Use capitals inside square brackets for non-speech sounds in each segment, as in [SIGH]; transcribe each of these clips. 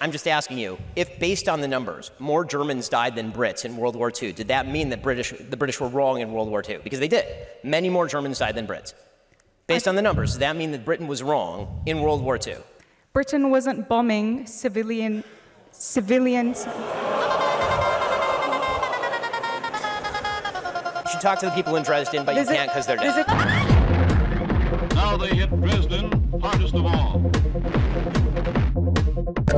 I'm just asking you, if based on the numbers, more Germans died than Brits in World War II, did that mean that British, the British were wrong in World War II? Because they did. Many more Germans died than Brits. Based on the numbers, does that mean that Britain was wrong in World War II? Britain wasn't bombing civilian civilians. You should talk to the people in Dresden, but you There's a- can't because they're dead. a- Now they hit Dresden hardest of all. I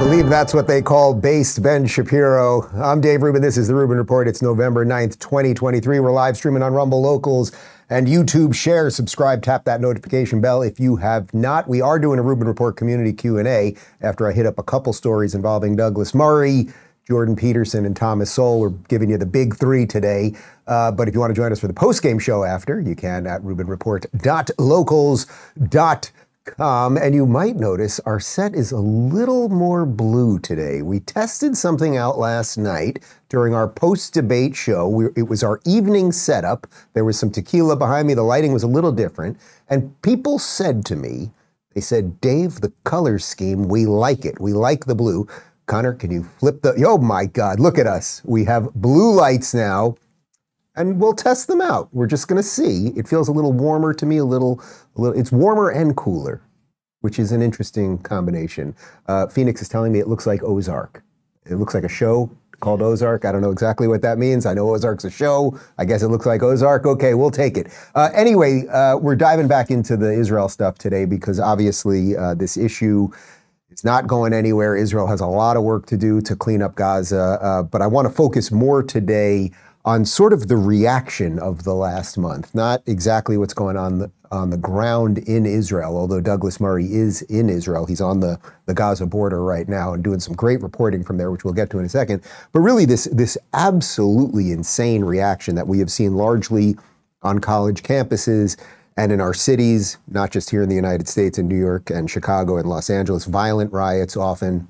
believe that's what they call based Ben Shapiro. I'm Dave Rubin. This is the Rubin Report. It's November 9th, 2023. We're live streaming on Rumble Locals and YouTube. Share, subscribe, tap that notification bell if you have not. We are doing a Rubin Report community Q&A after I hit up a couple stories involving Douglas Murray, Jordan Peterson, and Thomas Sowell. We're giving you the big three today. Uh, but if you want to join us for the post-game show after, you can at rubinreport.locals.com. And you might notice our set is a little more blue today. We tested something out last night during our post debate show. We, it was our evening setup. There was some tequila behind me. The lighting was a little different. And people said to me, they said, Dave, the color scheme, we like it. We like the blue. Connor, can you flip the. Oh my God, look at us. We have blue lights now and we'll test them out. We're just going to see. It feels a little warmer to me, a little, a little. It's warmer and cooler, which is an interesting combination. Uh, Phoenix is telling me it looks like Ozark. It looks like a show called Ozark. I don't know exactly what that means. I know Ozark's a show. I guess it looks like Ozark. Okay, we'll take it. Uh, anyway, uh, we're diving back into the Israel stuff today because obviously uh, this issue. It's not going anywhere. Israel has a lot of work to do to clean up Gaza. Uh, but I want to focus more today on sort of the reaction of the last month, not exactly what's going on the, on the ground in Israel, although Douglas Murray is in Israel. He's on the, the Gaza border right now and doing some great reporting from there, which we'll get to in a second. But really, this, this absolutely insane reaction that we have seen largely on college campuses and in our cities, not just here in the United States, in New York and Chicago and Los Angeles, violent riots often,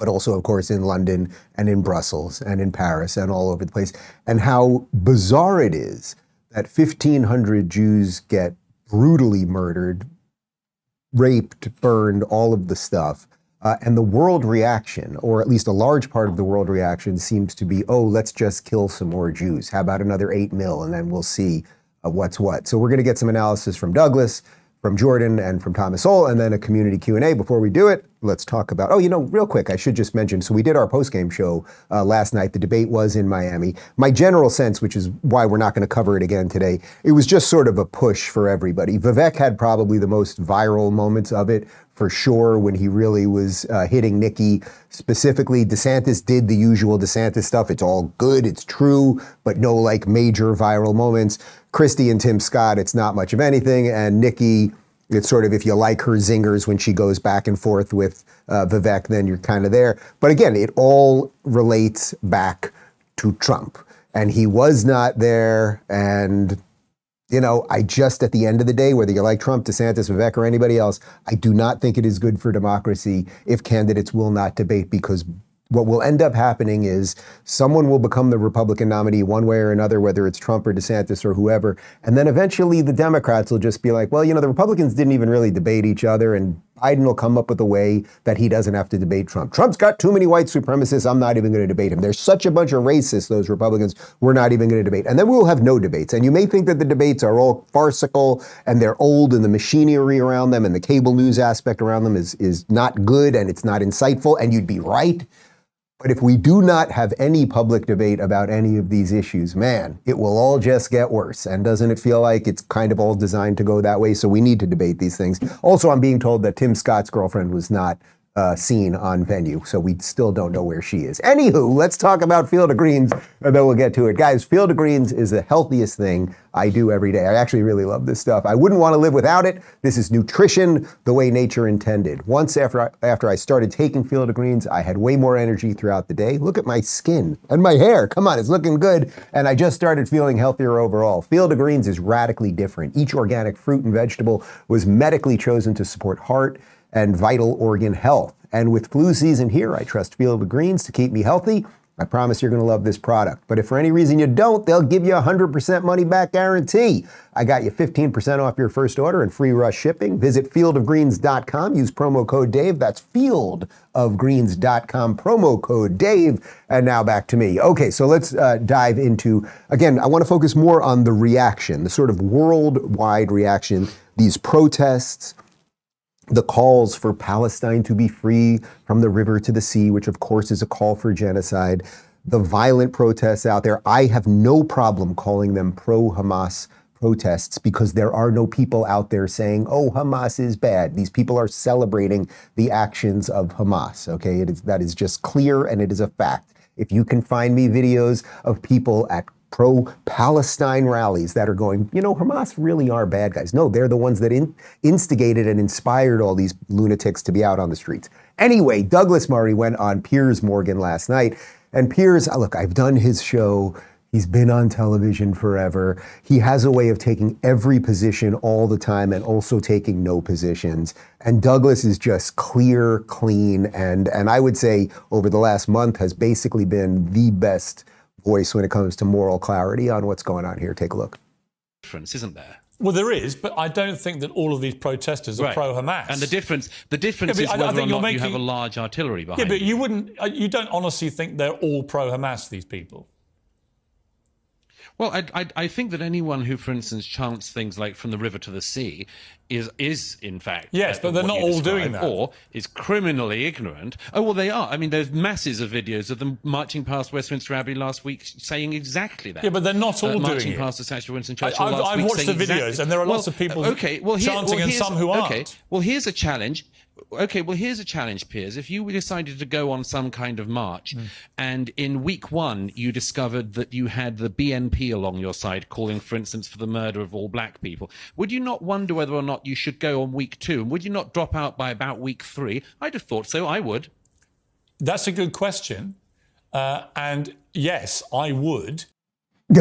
but also, of course, in London and in Brussels and in Paris and all over the place, and how bizarre it is that 1,500 Jews get brutally murdered, raped, burned, all of the stuff. Uh, and the world reaction, or at least a large part of the world reaction, seems to be, oh, let's just kill some more Jews. How about another eight mil, and then we'll see uh, what's what. So we're going to get some analysis from Douglas, from Jordan, and from Thomas Sowell, and then a community Q and A. Before we do it, let's talk about. Oh, you know, real quick, I should just mention. So we did our post game show uh, last night. The debate was in Miami. My general sense, which is why we're not going to cover it again today, it was just sort of a push for everybody. Vivek had probably the most viral moments of it for sure when he really was uh, hitting Nikki specifically. DeSantis did the usual DeSantis stuff. It's all good, it's true, but no like major viral moments. Christie and Tim Scott, it's not much of anything. And Nikki, it's sort of if you like her zingers when she goes back and forth with uh, Vivek, then you're kind of there. But again, it all relates back to Trump. And he was not there. And you know, I just at the end of the day, whether you like Trump, DeSantis, Vivek, or anybody else, I do not think it is good for democracy if candidates will not debate because what will end up happening is someone will become the Republican nominee one way or another, whether it's Trump or DeSantis or whoever. And then eventually the Democrats will just be like, well, you know, the Republicans didn't even really debate each other. And Biden will come up with a way that he doesn't have to debate Trump. Trump's got too many white supremacists. I'm not even going to debate him. There's such a bunch of racists, those Republicans, we're not even going to debate. And then we'll have no debates. And you may think that the debates are all farcical and they're old and the machinery around them and the cable news aspect around them is, is not good and it's not insightful. And you'd be right. But if we do not have any public debate about any of these issues, man, it will all just get worse. And doesn't it feel like it's kind of all designed to go that way? So we need to debate these things. Also, I'm being told that Tim Scott's girlfriend was not uh, seen on venue, so we still don't know where she is. Anywho, let's talk about Field of Greens, and then we'll get to it. Guys, Field of Greens is the healthiest thing I do every day. I actually really love this stuff. I wouldn't want to live without it. This is nutrition the way nature intended. Once after I, after I started taking Field of Greens, I had way more energy throughout the day. Look at my skin and my hair. Come on, it's looking good. And I just started feeling healthier overall. Field of Greens is radically different. Each organic fruit and vegetable was medically chosen to support heart and vital organ health. And with flu season here, I trust Field of Greens to keep me healthy I promise you're going to love this product. But if for any reason you don't, they'll give you a 100% money back guarantee. I got you 15% off your first order and free rush shipping. Visit fieldofgreens.com. Use promo code Dave. That's fieldofgreens.com, promo code Dave. And now back to me. Okay, so let's uh, dive into, again, I want to focus more on the reaction, the sort of worldwide reaction, these protests the calls for Palestine to be free from the river to the sea, which of course is a call for genocide, the violent protests out there. I have no problem calling them pro Hamas protests because there are no people out there saying, oh, Hamas is bad. These people are celebrating the actions of Hamas. Okay, that is just clear and it is a fact. If you can find me videos of people at pro Palestine rallies that are going, you know, Hamas really are bad guys. No, they're the ones that in, instigated and inspired all these lunatics to be out on the streets. Anyway, Douglas Murray went on Piers Morgan last night. And Piers, uh, look, I've done his show. He's been on television forever. He has a way of taking every position all the time and also taking no positions. And Douglas is just clear, clean, and and I would say over the last month has basically been the best voice when it comes to moral clarity on what's going on here. Take a look. difference, isn't there? Well, there is, but I don't think that all of these protesters are Right. pro-Hamas. And the difference, the difference Yeah, is but I- I whether or not you're you have a large artillery behind yeah, but you. you wouldn't, uh, you don't honestly think they're all pro-Hamas. These people. Well, I, I, I think that anyone who, for instance, chants things like "from the river to the sea" is is in fact Yes, uh, but they're not all doing that. or is criminally ignorant. Oh well, they are. I mean, there's masses of videos of them marching past Westminster Abbey last week, saying exactly that. Yeah, but they're not all uh, doing marching it. past the statue of Winston I- Churchill I've- last I've week watched the videos, exactly- and there are lots of people okay, well, here, chanting well, and some who Okay, aren't. well, here's a challenge. Okay, well, here's a challenge, Piers. If you decided to go on some kind of march, Hmm. and in week one you discovered that you had the BNP along your side calling, for instance, for the murder of all black people, would you not wonder whether or not you should go on week two? And would you not drop out by about week three? I'd have thought so. I would. That's a good question, uh, and yes, I would. [LAUGHS]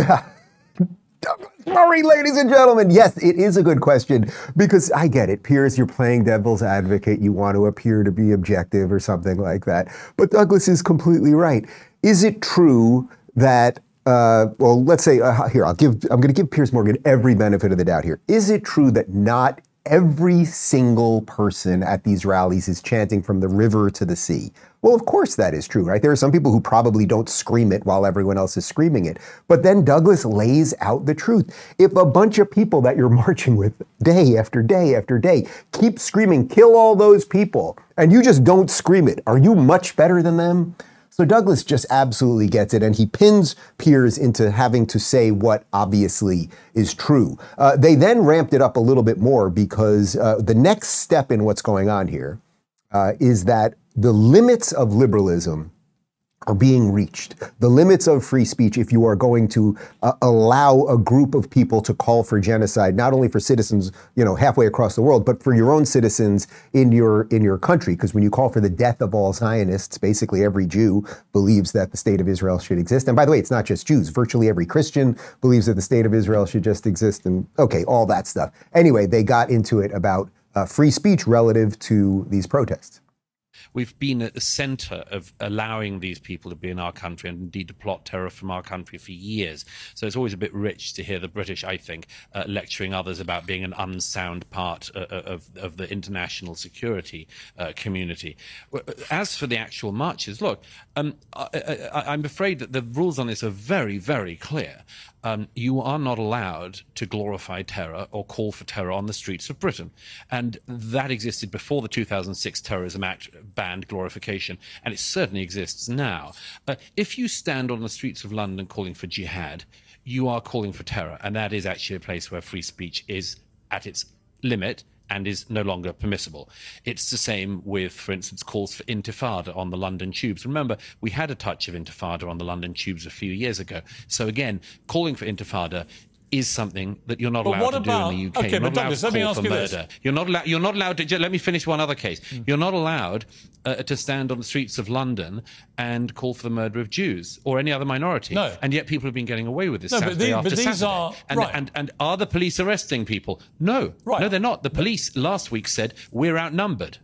Murray, ladies and gentlemen. Yes, it is a good question because I get it. Piers, you're playing devil's advocate. You want to appear to be objective or something like that. But Douglas is completely right. Is it true that, uh, well, let's say, uh, here, I'll give, I'm going to give Piers Morgan every benefit of the doubt here. Is it true that not every single person at these rallies is chanting from the river to the sea. Well, of course that is true, right? There are some people who probably don't scream it while everyone else is screaming it. But then Douglas lays out the truth. If a bunch of people that you're [LAUGHS] marching with day after day after day keep screaming, kill all those people, and you just don't scream it, are you much better than them? So Douglas just absolutely gets it, and he pins Piers into having to say what obviously is true. Uh, they then ramped it up a little bit more because uh, the next step in what's going on here uh, is that the limits of liberalism are being reached. The limits of free speech, if you are going to uh, allow a group of people to call for genocide, not only for citizens, you know, halfway across the world, but for your own citizens in your in your country. Because when you call for the death of all Zionists, basically every Jew believes that the state of Israel should exist. And by the way, it's not just Jews. Virtually every Christian believes that the state of Israel should just exist. And okay, all that stuff. Anyway, they got into it about uh, free speech relative to these protests. We've been at the center of allowing these people to be in our country and indeed to plot terror from our country for years. So it's always a bit rich to hear the British, I think, uh, lecturing others about being an unsound part uh, of, of the international security uh, community. As for the actual marches, look, um, I, I'm afraid that the rules on this are very, very clear. Um, you are not allowed to glorify terror or call for terror on the streets of Britain. And that existed before the 2006 Terrorism Act banned glorification, and it certainly exists now. If you stand on the streets of London calling for jihad, you are calling for terror, and that is actually a place where free speech is at its limit and is no longer permissible. It's the same with, for instance, calls for intifada on the London tubes. Remember, we had a touch of intifada on the London tubes a few years ago. So again, calling for intifada is something that you're not But allowed to about- do in the UK. okay, you're but not allowed Douglas, to let me call ask for you this. murder. You're not allowed. You're not allowed to. Let me finish one other case. Hmm. You're not allowed uh, to stand on the streets of London and call for the murder of Jews or any other minority. No. And yet people have been getting away with this No, but the- after but these Saturday. are- and, right. and and are the police arresting people? No. Right. No, they're not. The police last week said we're outnumbered.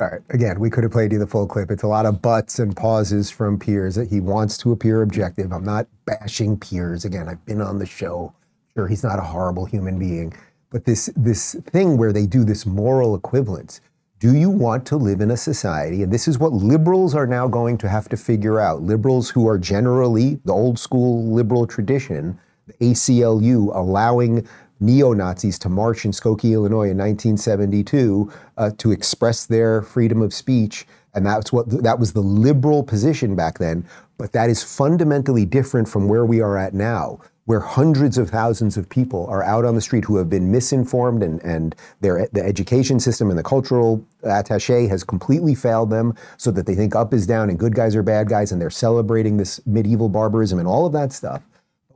All right. Again, we could have played you the full clip. It's a lot of buts and pauses from Piers. That he wants to appear objective. I'm not bashing Piers. Again, I've been on the show. Sure, he's not a horrible human being, but this this thing where they do this moral equivalence. Do you want to live in a society? And this is what liberals are now going to have to figure out. Liberals who are generally the old school liberal tradition, the ACLU allowing neo Nazis to march in Skokie, Illinois in 1972 uh, to express their freedom of speech. And that's what that was the liberal position back then. But that is fundamentally different from where we are at now, where hundreds of thousands of people are out on the street who have been misinformed and, and their, the education system and the cultural attache has completely failed them so that they think up is down and good guys are bad guys and they're celebrating this medieval barbarism and all of that stuff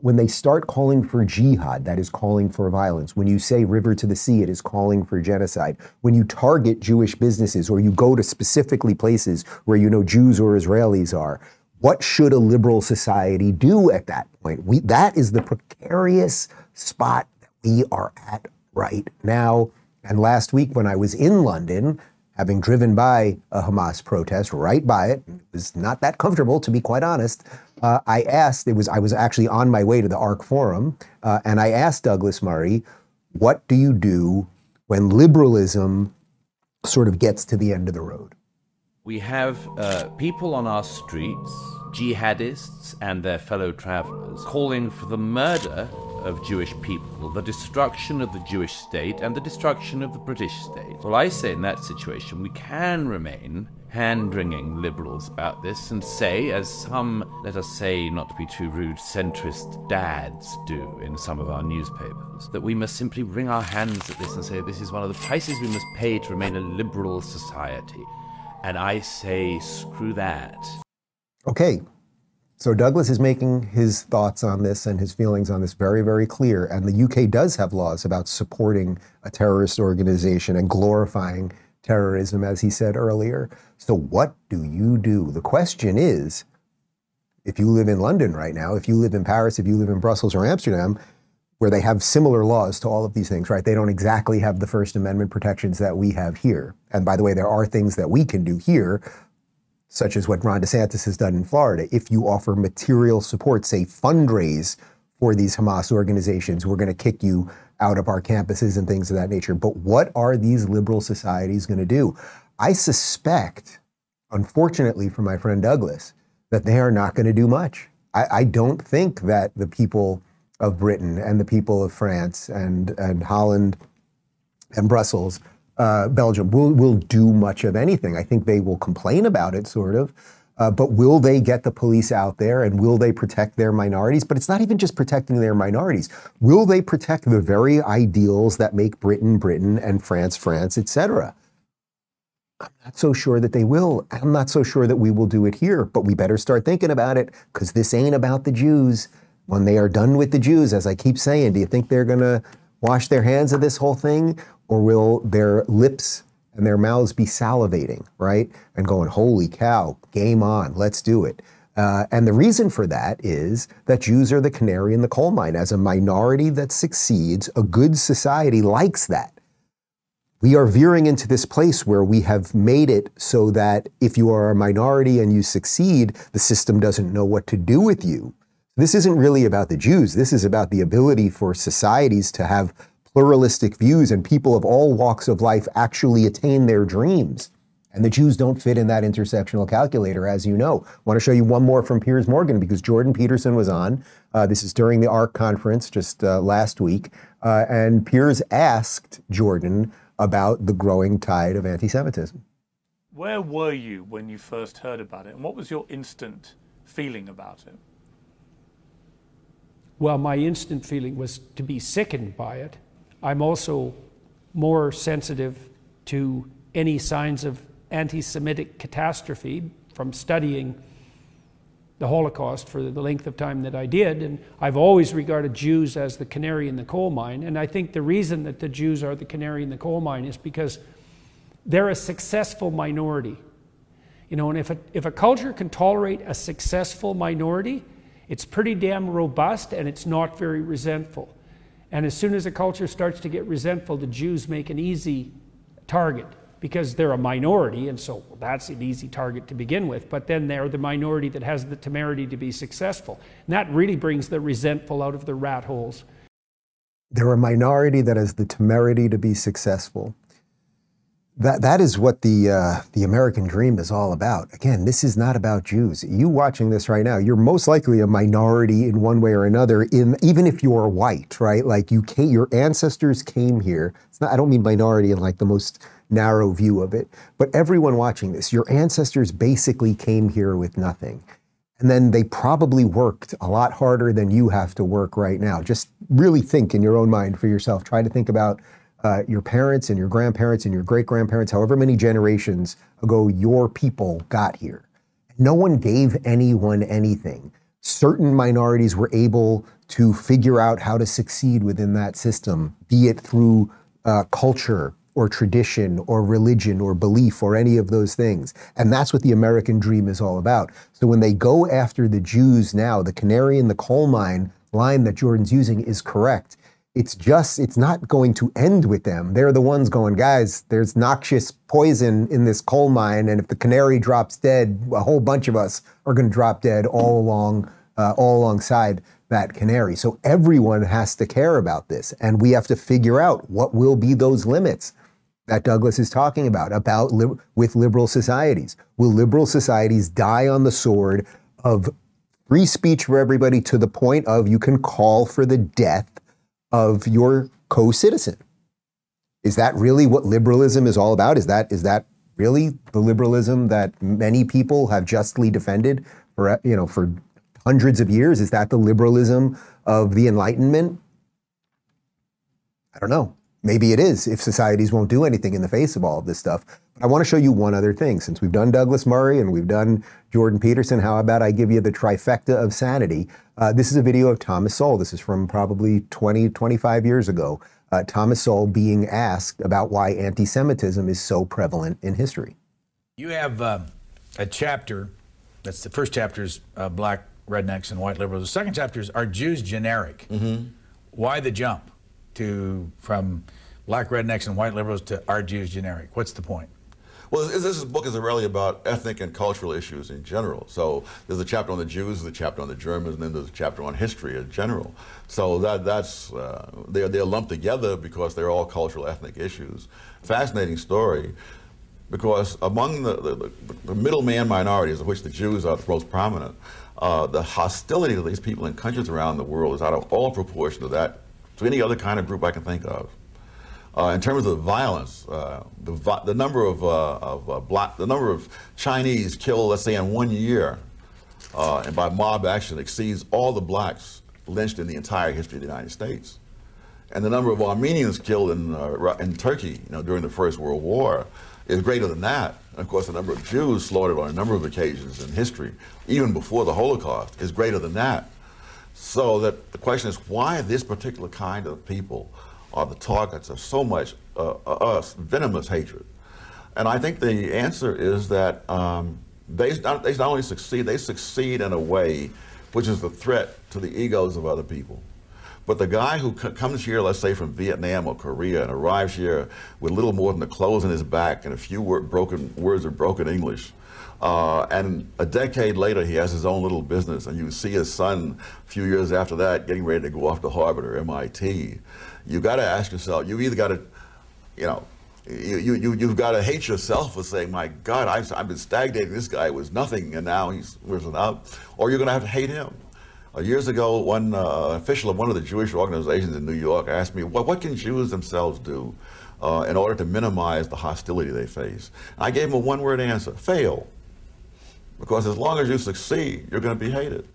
when they start calling for jihad, that is calling for violence. When you say river to the sea, it is calling for genocide. When you target Jewish businesses or you go to specifically places where you know Jews or Israelis are, what should a liberal society do at that point? We, that is the precarious spot that we are at right now. And last week, when I was in London, having driven by a Hamas protest, right by it, it was not that comfortable, to be quite honest uh, I asked, it was I was actually on my way to the ARC Forum, uh, and I asked Douglas Murray, what do you do when liberalism sort of gets to the end of the road? We have uh, people on our streets, jihadists and their fellow travelers, calling for the murder of Jewish people, the destruction of the Jewish state, and the destruction of the British state. Well, I say in that situation, we can remain hand wringing liberals about this and say, as some, let us say, not to be too rude, centrist dads do in some of our newspapers, that we must simply wring our hands at this and say this is one of the prices we must pay to remain a liberal society. And I say, screw that. Okay. So Douglas is making his thoughts on this and his feelings on this very, very clear. And the UK does have laws about supporting a terrorist organization and glorifying terrorism, as he said earlier. So, what do you do? The question is if you live in London right now, if you live in Paris, if you live in Brussels or Amsterdam, where they have similar laws to all of these things, right? They don't exactly have the First Amendment protections that we have here. And by the way, there are things that we can do here, such as what Ron DeSantis has done in Florida. If you offer material support, say fundraise for these Hamas organizations, we're going to kick you out of our campuses and things of that nature. But what are these liberal societies going to do? I suspect, unfortunately for my friend Douglas, that they are not going to do much. I, I, don't think that the people of Britain and the people of France and, and Holland and Brussels, uh, Belgium, will, will do much of anything. I think they will complain about it, sort of. Uh, but will they get the police out there and will they protect their minorities? But it's not even just protecting their minorities. Will they protect the very ideals that make Britain Britain and France France, et cetera? I'm not so sure that they will. I'm not so sure that we will do it here, but we better start thinking about it because this ain't about the Jews. When they are done with the Jews, as I keep saying, do you think they're going to wash their hands of this whole thing or will their lips and their mouths be salivating, right? And going, holy cow, game on, let's do it. Uh, and the reason for that is that Jews are the canary in the coal mine. As a minority that succeeds, a good society likes that. We are veering into this place where we have made it so that if you are a minority and you succeed, the system doesn't know what to do with you. This isn't really about the Jews. This is about the ability for societies to have pluralistic views and people of all walks of life actually attain their dreams. And the Jews don't fit in that intersectional calculator, as you know. I want to show you one more from Piers Morgan because Jordan Peterson was on. Uh, this is during the ARC conference just uh, last week. Uh, and Piers asked Jordan about the growing tide of anti Semitism. Where were you when you first heard about it? And what was your instant feeling about it? Well, my instant feeling was to be sickened by it. I'm also more sensitive to any signs of anti Semitic catastrophe from studying the Holocaust for the length of time that I did. And I've always regarded Jews as the canary in the coal mine. And I think the reason that the Jews are the canary in the coal mine is because they're a successful minority. You know, and if a, if a culture can tolerate a successful minority, it's pretty damn robust and it's not very resentful. And as soon as a culture starts to get resentful, the Jews make an easy target because they're a minority, and so that's an easy target to begin with. But then they're the minority that has the temerity to be successful. And that really brings the resentful out of the rat holes. They're a minority that has the temerity to be successful. That, that is what the, uh, the American dream is all about. Again, this is not about Jews. You watching this right now, you're most likely a minority in one way or another, in, even if you're white, right? Like you came, your ancestors came here. Not, I don't mean minority in like the most narrow view of it, but everyone watching this, your ancestors basically came here with nothing. And then they probably worked a lot harder than you have to work right now. Just really think in your own mind for yourself. Try to think about uh, your parents and your grandparents and your great grandparents, however many generations ago your people got here. No one gave anyone anything. Certain minorities were able to figure out how to succeed within that system, be it through uh, culture or tradition or religion or belief or any of those things. And that's what the American dream is all about. So when they go after the Jews now, the canary in the coal mine line that Jordan's using is correct it's just it's not going to end with them. They're the ones going guys there's noxious poison in this coal mine and if the canary drops dead a whole bunch of us are going to drop dead all along uh, all alongside that canary. So everyone has to care about this and we have to figure out what will be those limits that douglas is talking about about li- with liberal societies. Will liberal societies die on the sword of free speech for everybody to the point of you can call for the death of your co-citizen. Is that really what liberalism is all about? Is that is that really the liberalism that many people have justly defended for you know for hundreds of years? Is that the liberalism of the Enlightenment? I don't know. Maybe it is if societies won't do anything in the face of all of this stuff. But I want to show you one other thing. Since we've done Douglas Murray and we've done Jordan Peterson, how about I give you the trifecta of sanity? Uh, this is a video of Thomas Sowell. This is from probably 20, 25 years ago. Uh, Thomas Sowell being asked about why anti Semitism is so prevalent in history. You have uh, a chapter, that's the first chapter is uh, black rednecks and white liberals. The second chapter is Are Jews Generic? Mm-hmm. Why the jump to from black rednecks and white liberals to Are Jews Generic? What's the point? Well, this, book is really about ethnic and cultural issues in general. So there's a chapter on the Jews, there's a chapter on the Germans, and then there's a chapter on history in general. So that that's uh, they're they're lumped together because they're all cultural ethnic issues. Fascinating story. Because among the, the, the middleman minorities, of which the Jews are the most prominent, uh, the hostility to these people in countries around the world is out of all proportion to that, to any other kind of group I can think of. Uh, in terms of violence, uh, the, the, number of, uh, of uh, black, the number of Chinese killed, let's say, in one year, uh, and by mob action, exceeds all the blacks lynched in the entire history of the United States. And the number of Armenians killed in, uh, in Turkey, you know, during the First World War, is greater than that. And of course, the number of Jews slaughtered on a number of occasions in history, even before the Holocaust, is greater than that. So that the question is, why this particular kind of people? Are the targets of so much uh, us venomous hatred. And I think the answer is that um, they, not, they not only succeed, they succeed in a way which is a threat to the egos of other people. But the guy who comes here, let's say from Vietnam or Korea, and arrives here with little more than the clothes on his back and a few broken words of broken English, uh, and a decade later, he has his own little business, and you see his son a few years after that getting ready to go off to Harvard or MIT you got to ask yourself, you either got to, you know, you, you, you've got to hate yourself for saying, my God, I've, I've been stagnating. This guy was nothing, and now he's risen up. Or you're going to have to hate him. Uh, years ago, one uh, official of one of the Jewish organizations in New York asked me, well, what can Jews themselves do uh, in order to minimize the hostility they face? And I gave him a one-word answer, fail. Because as long as you succeed, you're going to be hated.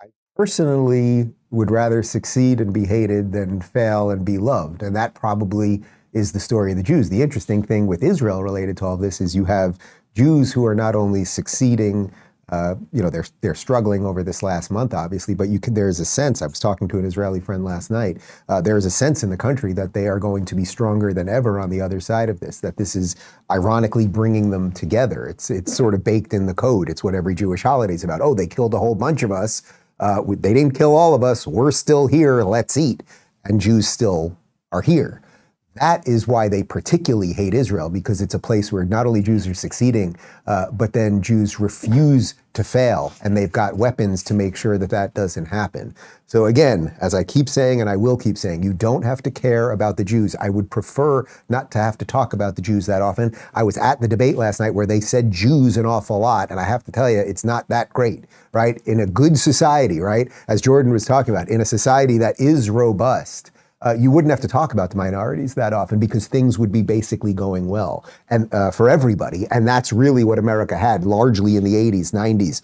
I personally would rather succeed and be hated than fail and be loved. And that probably is the story of the Jews. The interesting thing with Israel related to all this is you have Jews who are not only succeeding, uh, you know, they're they're struggling over this last month, obviously, but you can, there's a sense. I was talking to an Israeli friend last night. Uh, there is a sense in the country that they are going to be stronger than ever on the other side of this. That this is ironically bringing them together. It's it's sort of baked in the code. It's what every Jewish holiday is about. Oh, they killed a whole bunch of us uh, they didn't kill all of us. We're still here. Let's eat. And Jews still are here. That is why they particularly hate Israel because it's a place where not only Jews are succeeding, uh, but then Jews refuse to fail, and they've got weapons to make sure that that doesn't happen. So again, as I keep saying, and I will keep saying, you don't have to care about the Jews. I would prefer not to have to talk about the Jews that often. I was at the debate last night where they said Jews an awful lot, and I have to tell you, it's not that great, right? In a good society, right? As Jordan was talking about, in a society that is robust uh, you wouldn't have to talk about the minorities that often because things would be basically going well and uh, for everybody. And that's really what America had largely in the 80s, 90s,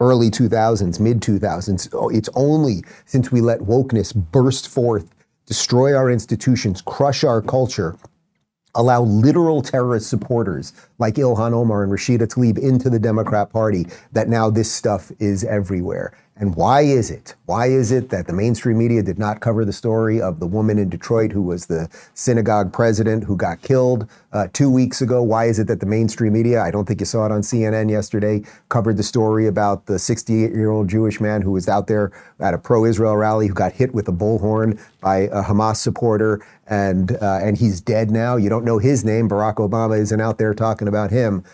early 2000s, mid 2000s. Oh, it's only since we let wokeness burst forth, destroy our institutions, crush our culture, allow literal terrorist supporters like Ilhan Omar and Rashida Tlaib into the Democrat Party that now this stuff is everywhere. And why is it? Why is it that the mainstream media did not cover the story of the woman in Detroit who was the synagogue president who got killed uh, two weeks ago? Why is it that the mainstream media, I don't think you saw it on CNN yesterday, covered the story about the 68 year old Jewish man who was out there at a pro Israel rally who got hit with a bullhorn by a Hamas supporter and, uh, and he's dead now? You don't know his name. Barack Obama isn't out there talking about him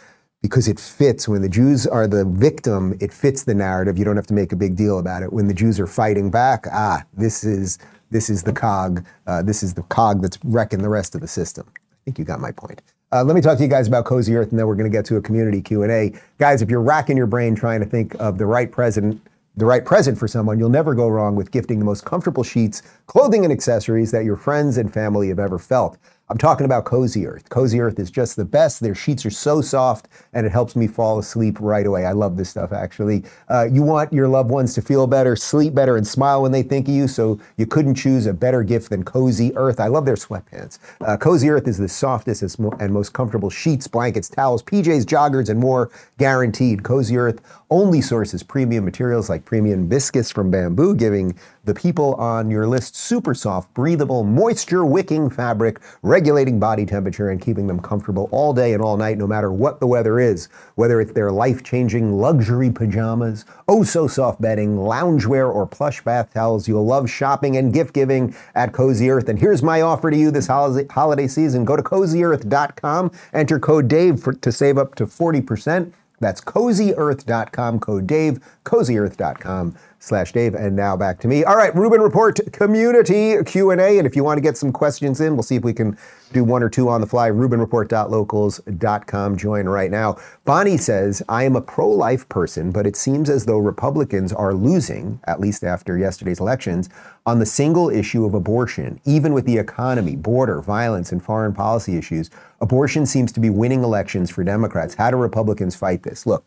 because it fits. When the Jews are the victim, it fits the narrative. You don't have to make a big deal about it. When the Jews are fighting back, ah, this is this is the cog. Uh, this is the cog that's wrecking the rest of the system. I think you got my point. Uh, let me talk to you guys about Cozy Earth, and then we're going to get to a community Q and A. Guys, if you're racking your brain trying to think of the right president, the right present for someone, you'll never go wrong with gifting the most comfortable sheets, clothing, and accessories that your friends and family have ever felt. I'm talking about Cozy Earth. Cozy Earth is just the best. Their sheets are so soft and it helps me fall asleep right away. I love this stuff, actually. Uh, you want your loved ones to feel better, sleep better, and smile when they think of you, so you couldn't choose a better gift than Cozy Earth. I love their sweatpants. Uh, Cozy Earth is the softest and most comfortable sheets, blankets, towels, PJs, joggers, and more guaranteed. Cozy Earth only sources premium materials like premium viscose from bamboo, giving the people on your list super soft, breathable, moisture wicking fabric, regulating body temperature and keeping them comfortable all day and all night, no matter what the weather is. Whether it's their life changing luxury pajamas, oh so soft bedding, loungewear, or plush bath towels, you'll love shopping and gift giving at Cozy Earth. And here's my offer to you this holiday season go to cozyearth.com, enter code DAVE for, to save up to 40%. That's cozyearth.com, code Dave, cozyearth.com slash Dave. And now back to me. All right, Rubin Report community Q&A. And if you want to get some questions in, we'll see if we can do one or two on the fly. RubinReport.locals.com. Join right now. Bonnie says, I am a pro-life person, but it seems as though Republicans are losing, at least after yesterday's elections, on the single issue of abortion. Even with the economy, border, violence, and foreign policy issues, abortion seems to be winning elections for Democrats. How do Republicans fight this? Look,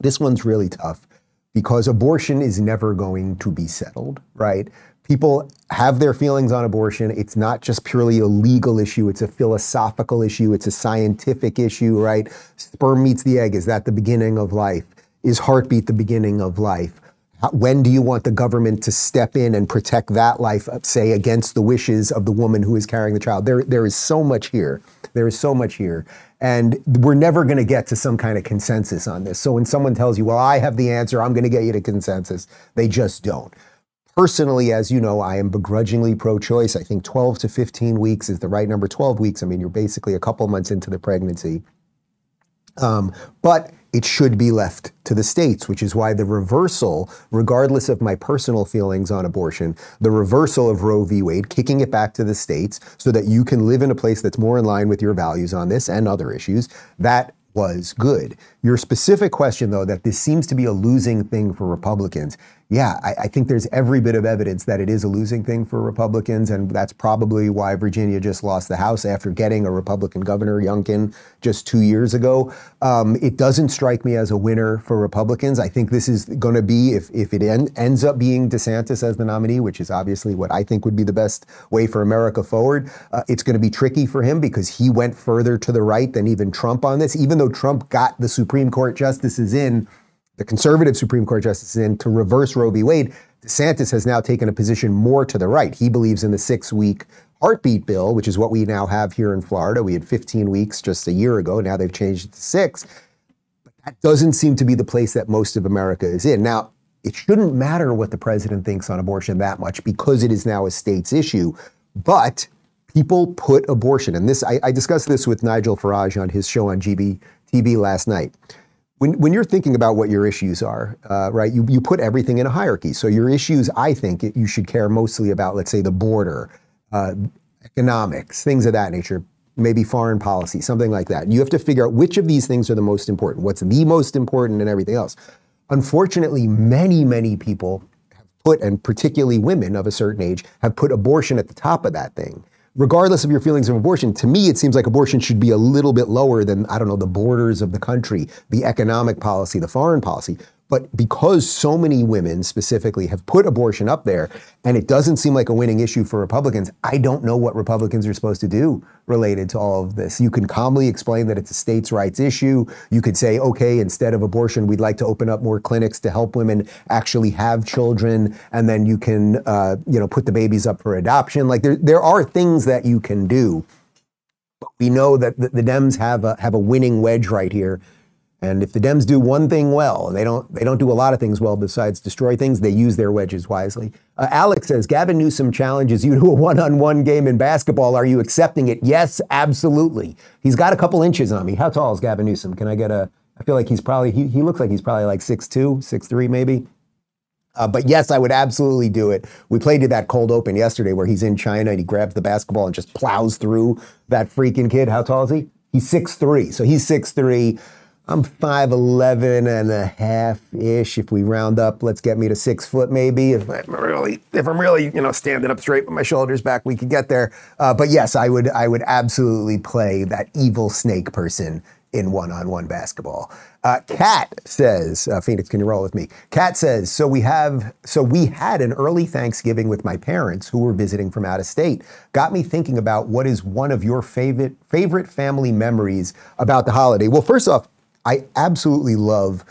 this one's really tough because abortion is never going to be settled, right? People have their feelings on abortion. It's not just purely a legal issue, it's a philosophical issue, it's a scientific issue, right? Sperm meets the egg. Is that the beginning of life? Is heartbeat the beginning of life? When do you want the government to step in and protect that life, say, against the wishes of the woman who is carrying the child? There, there is so much here. There is so much here. And we're never going to get to some kind of consensus on this. So when someone tells you, well, I have the answer, I'm going to get you to consensus, they just don't. Personally, as you know, I am begrudgingly pro choice. I think 12 to 15 weeks is the right number. 12 weeks, I mean, you're basically a couple months into the pregnancy. Um, but it should be left to the states, which is why the reversal, regardless of my personal feelings on abortion, the reversal of Roe v. Wade, kicking it back to the states so that you can live in a place that's more in line with your values on this and other issues, that was good. Your specific question, though, that this seems to be a losing thing for Republicans, yeah, I, I, think there's every bit of evidence that it is a losing thing for Republicans, and that's probably why Virginia just lost the House after getting a Republican governor, Youngkin, just two years ago. Um, it doesn't strike me as a winner for Republicans. I think this is going to be, if, if it en- ends up being DeSantis as the nominee, which is obviously what I think would be the best way for America forward, uh, it's going to be tricky for him because he went further to the right than even Trump on this, even though Trump got the Supreme Court justices in the conservative Supreme Court justices in to reverse Roe v. Wade, DeSantis has now taken a position more to the right. He believes in the six week heartbeat bill, which is what we now have here in Florida. We had 15 weeks just a year ago. Now they've changed it to six. But that doesn't seem to be the place that most of America is in. Now, it shouldn't matter what the president thinks on abortion that much because it is now a state's issue. But people put abortion, and this I, I discussed this with Nigel Farage on his show on GB TV last night. When, when you're thinking about what your issues are, uh, right, you, you put everything in a hierarchy. So your issues, I think, you should care mostly about, let's say, the border, uh, economics, things of that nature, maybe foreign policy, something like that. You have to figure out which of these things are the most important, what's the most important, and everything else. Unfortunately, many, many people have put, and particularly women of a certain age, have put abortion at the top of that thing. Regardless of your feelings of abortion, to me, it seems like abortion should be a little bit lower than, I don't know, the borders of the country, the economic policy, the foreign policy. But because so many women specifically have put abortion up there, and it doesn't seem like a winning issue for Republicans, I don't know what Republicans are supposed to do related to all of this. You can calmly explain that it's a states' rights issue. You could say, okay, instead of abortion, we'd like to open up more clinics to help women actually have children, and then you can, uh, you know, put the babies up for adoption. Like there, there are things that you can do. But we know that the, the Dems have a have a winning wedge right here. And if the Dems do one thing well, they don't, they don't do a lot of things well besides destroy things, they use their wedges wisely. Uh, Alex says, Gavin Newsom challenges you to a one-on-one game in basketball. Are you accepting it? Yes, absolutely. He's got a couple inches on me. How tall is Gavin Newsom? Can I get a? I feel like he's probably he, he looks like he's probably like 6'2", 6'3", maybe. Uh, but yes, I would absolutely do it. We played to that cold open yesterday where he's in China and he grabs the basketball and just plows through that freaking kid. How tall is he? He's 6'3". So he's 6'3". I'm 5'11 and a half ish. If we round up, let's get me to six foot maybe. If I'm really, if I'm really, you know, standing up straight with my shoulders back, we could get there. Uh, but yes, I would, I would absolutely play that evil snake person in one-on-one basketball. Uh, says, uh, Phoenix, can you roll with me? Kat says, so we have, so we had an early Thanksgiving with my parents who were visiting from out of state. Got me thinking about what is one of your favorite favorite family memories about the holiday. Well, first off, I absolutely love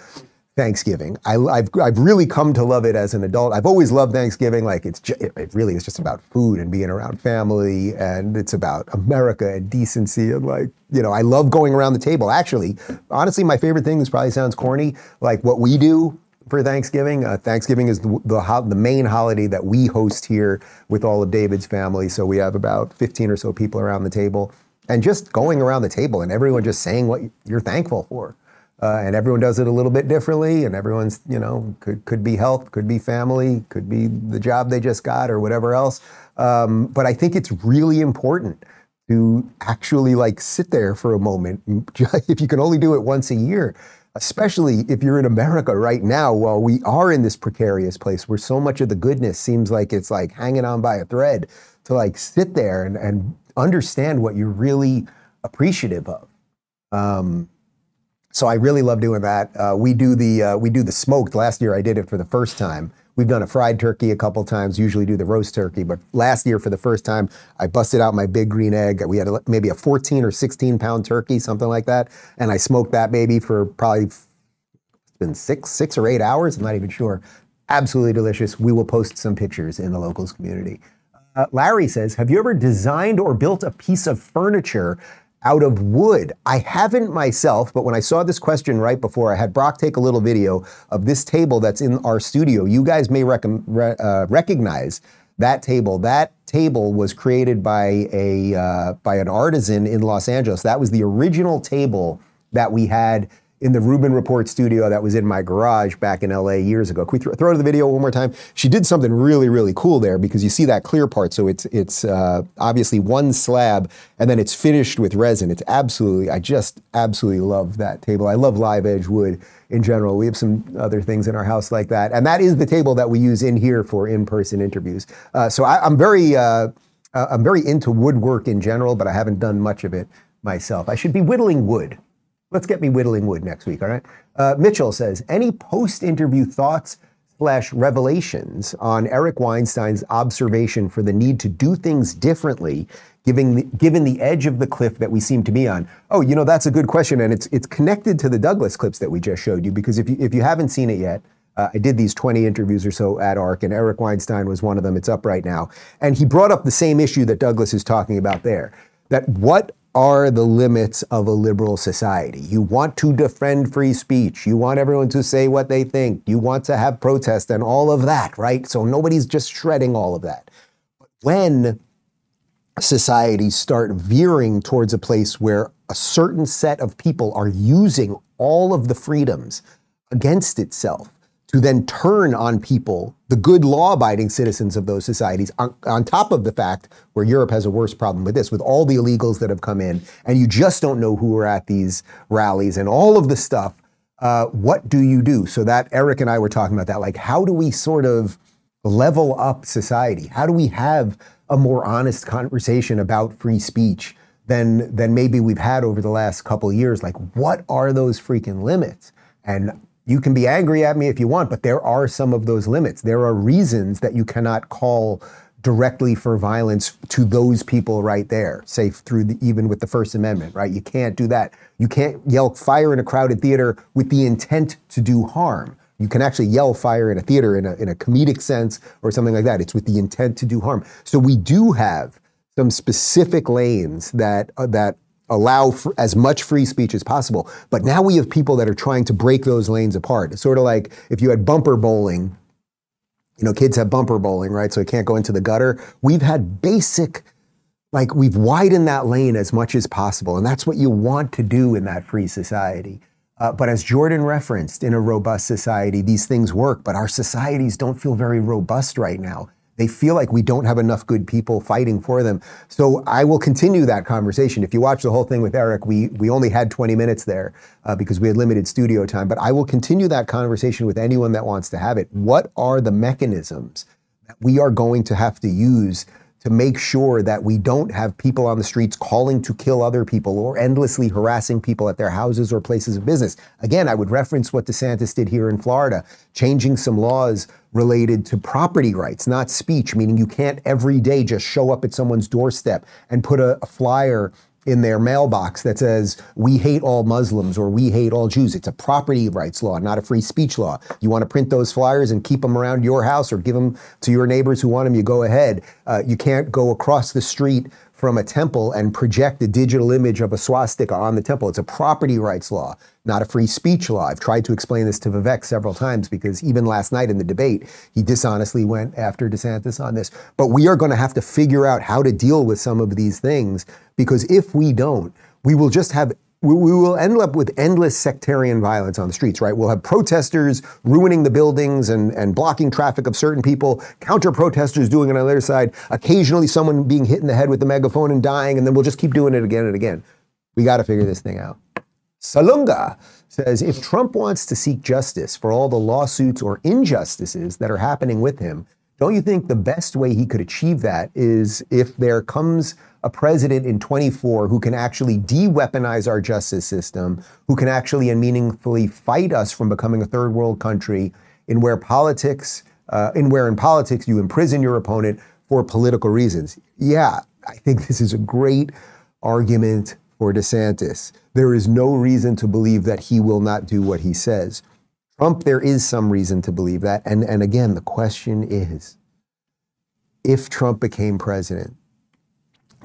Thanksgiving. I, have I've really come to love it as an adult. I've always loved Thanksgiving. Like it's ju- it really is just about food and being around family, and it's about America and decency and like you know I love going around the table. Actually, honestly, my favorite thing. This probably sounds corny. Like what we do for Thanksgiving. Uh, Thanksgiving is the, the, ho- the main holiday that we host here with all of David's family. So we have about 15 or so people around the table, and just going around the table and everyone just saying what you're thankful for. Uh, and everyone does it a little bit differently, and everyone's, you know, could, could be health, could be family, could be the job they just got, or whatever else. Um, but I think it's really important to actually like sit there for a moment, [LAUGHS] if you can only do it once a year, especially if you're in America right now, while we are in this precarious place where so much of the goodness seems like it's like hanging on by a thread, to like sit there and, and understand what you're really appreciative of. Um, so I really love doing that. Uh, we do the uh, we do the smoked. Last year I did it for the first time. We've done a fried turkey a couple times. Usually do the roast turkey, but last year for the first time I busted out my big green egg. We had a, maybe a 14 or 16 pound turkey, something like that, and I smoked that baby for probably it's been six six or eight hours. I'm not even sure. Absolutely delicious. We will post some pictures in the locals community. Uh, Larry says, "Have you ever designed or built a piece of furniture?" Out of wood. I haven't myself, but when I saw this question right before, I had Brock take a little video of this table that's in our studio. You guys may rec- re- uh, recognize that table. That table was created by a uh, by an artisan in Los Angeles. That was the original table that we had in the Rubin Report studio that was in my garage back in LA years ago. Can we th- throw to the video one more time? She did something really, really cool there because you see that clear part. So it's it's uh, obviously one slab and then it's finished with resin. It's absolutely, I just absolutely love that table. I love live edge wood in general. We have some other things in our house like that, and that is the table that we use in here for in-person interviews. Uh, so I, am very uh, I'm very into woodwork in general, but I haven't done much of it myself. I should be whittling wood. Let's get me whittling wood next week, all right? Uh, Mitchell says, any post-interview thoughts slash revelations on Eric Weinstein's observation for the need to do things differently, given the, given the edge of the cliff that we seem to be on? Oh, you know, that's a good question, and it's it's connected to the Douglas clips that we just showed you, because if you, if you haven't seen it yet, uh, I did these 20 interviews or so at ARC, and Eric Weinstein was one of them. It's up right now. And he brought up the same issue that Douglas is talking about there that what are the limits of a liberal society. You want to defend free speech. You want everyone to say what they think. You want to have protest and all of that, right? So nobody's just shredding all of that. But when societies start veering towards a place where a certain set of people are using all of the freedoms against itself to then turn on people, the good law abiding citizens of those societies, on, on, top of the fact where Europe has a worse problem with this, with all the illegals that have come in, and you just don't know who are at these rallies and all of the stuff. Uh, what do you do? So, that Eric and I were talking about that. Like, how do we sort of level up society? How do we have a more honest conversation about free speech than, than maybe we've had over the last couple years? Like, what are those freaking limits? And you can be angry at me if you want, but there are some of those limits. There are reasons that you cannot call directly for violence to those people right there, say through the, even with the First Amendment, right? You can't do that. You can't yell fire in a crowded theater with the intent to do harm. You can actually yell fire in a theater in a, in a comedic sense or something like that. It's with the intent to do harm. So we do have some specific lanes that uh, that allow as much free speech as possible. But now we have people that are trying to break those lanes apart. It's sort of like if you had bumper bowling, you know, kids have bumper bowling, right? So it can't go into the gutter. We've had basic, like, we've widened that lane as much as possible. And that's what you want to do in that free society. Uh, but as Jordan referenced, in a robust society, these things work. But our societies don't feel very robust right now. They feel like we don't have enough good people fighting for them. So I will continue that conversation. If you watch the whole thing with Eric, we we only had 20 minutes there uh, because we had limited studio time. But I will continue that conversation with anyone that wants to have it. What are the mechanisms that we are going to have to use to make sure that we don't have people on the streets calling to kill other people or endlessly harassing people at their houses or places of business. Again, I would reference what DeSantis did here in Florida, changing some laws related to property rights, not speech, meaning you can't every day just show up at someone's doorstep and put a, a flyer in their mailbox that says, we hate all Muslims or we hate all Jews. It's a property rights law, not a free speech law. You want to print those flyers and keep them around your house or give them to your neighbors who want them, you go ahead. Uh, you can't go across the street from a temple and project a digital image of a swastika on the temple. It's a property rights law, not a free speech law. I've tried to explain this to Vivek several times because even last night in the debate, he dishonestly went after DeSantis on this. But we are going to have to figure out how to deal with some of these things because if we don't, we will just have we, will end up with endless sectarian violence on the streets, right? We'll have protesters ruining the buildings and, and blocking traffic of certain people, counter protesters doing it on the other side, occasionally someone being hit in the head with the megaphone and dying, and then we'll just keep doing it again and again. We got to figure this thing out. Salunga says if Trump wants to seek justice for all the lawsuits or injustices that are happening with him, don't you think the best way he could achieve that is if there comes a president in 24 who can actually de weaponize our justice system, who can actually and meaningfully fight us from becoming a third world country in where politics, uh, in where in politics you imprison your opponent for political reasons. Yeah, I think this is a great argument for DeSantis. There is no reason to believe that he will not do what he says. Trump, there is some reason to believe that. And, and again, the question is if Trump became president,